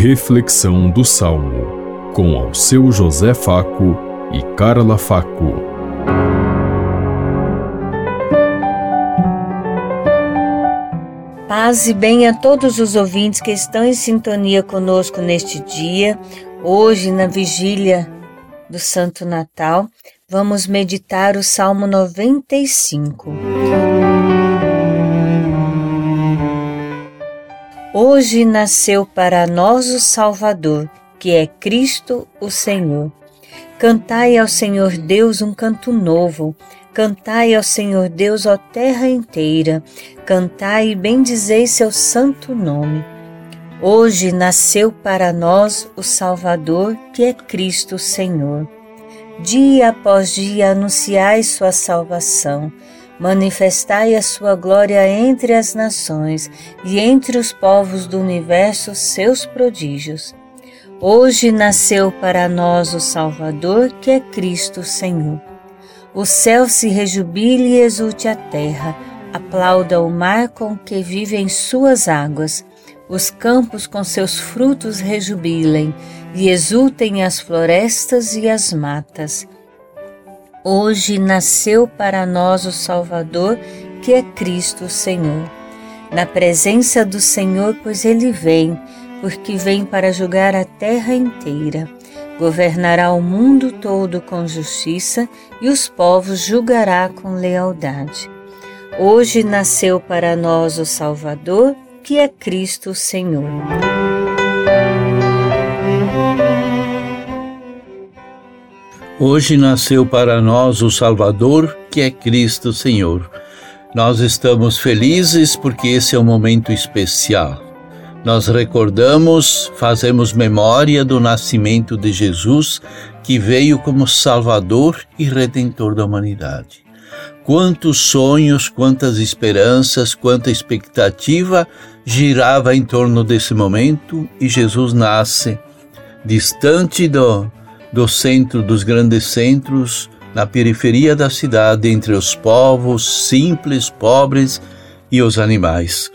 Reflexão do Salmo, com ao seu José Faco e Carla Faco. Paz e bem a todos os ouvintes que estão em sintonia conosco neste dia, hoje na vigília do Santo Natal, vamos meditar o Salmo 95. Hoje nasceu para nós o Salvador, que é Cristo o Senhor. Cantai ao Senhor Deus um canto novo. Cantai ao Senhor Deus, ó terra inteira. Cantai e bendizei seu santo nome. Hoje nasceu para nós o Salvador, que é Cristo o Senhor. Dia após dia anunciai sua salvação manifestai a sua glória entre as nações e entre os povos do universo seus prodígios. Hoje nasceu para nós o Salvador, que é Cristo Senhor. O céu se rejubile e exulte a terra, aplauda o mar com que vive em suas águas, os campos com seus frutos rejubilem, e exultem as florestas e as matas Hoje nasceu para nós o Salvador, que é Cristo Senhor. Na presença do Senhor, pois ele vem, porque vem para julgar a terra inteira. Governará o mundo todo com justiça e os povos julgará com lealdade. Hoje nasceu para nós o Salvador, que é Cristo Senhor. Hoje nasceu para nós o Salvador, que é Cristo Senhor. Nós estamos felizes porque esse é um momento especial. Nós recordamos, fazemos memória do nascimento de Jesus, que veio como Salvador e Redentor da humanidade. Quantos sonhos, quantas esperanças, quanta expectativa girava em torno desse momento e Jesus nasce distante do, do centro dos grandes centros, na periferia da cidade, entre os povos simples, pobres e os animais.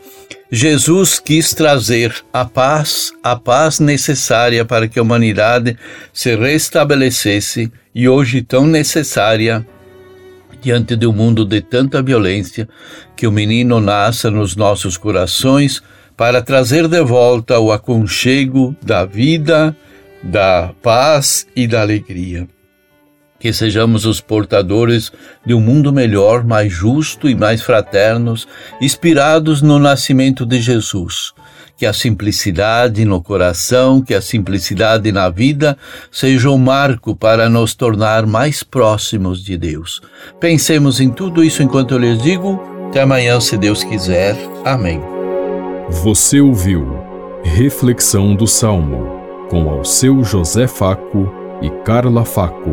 Jesus quis trazer a paz, a paz necessária para que a humanidade se restabelecesse e hoje tão necessária diante de um mundo de tanta violência, que o menino nasça nos nossos corações para trazer de volta o aconchego da vida, da paz e da alegria. Que sejamos os portadores de um mundo melhor, mais justo e mais fraternos, inspirados no nascimento de Jesus. Que a simplicidade no coração, que a simplicidade na vida seja um marco para nos tornar mais próximos de Deus. Pensemos em tudo isso enquanto eu lhes digo. Até amanhã, se Deus quiser. Amém. Você ouviu Reflexão do Salmo com ao seu José Faco e Carla Faco.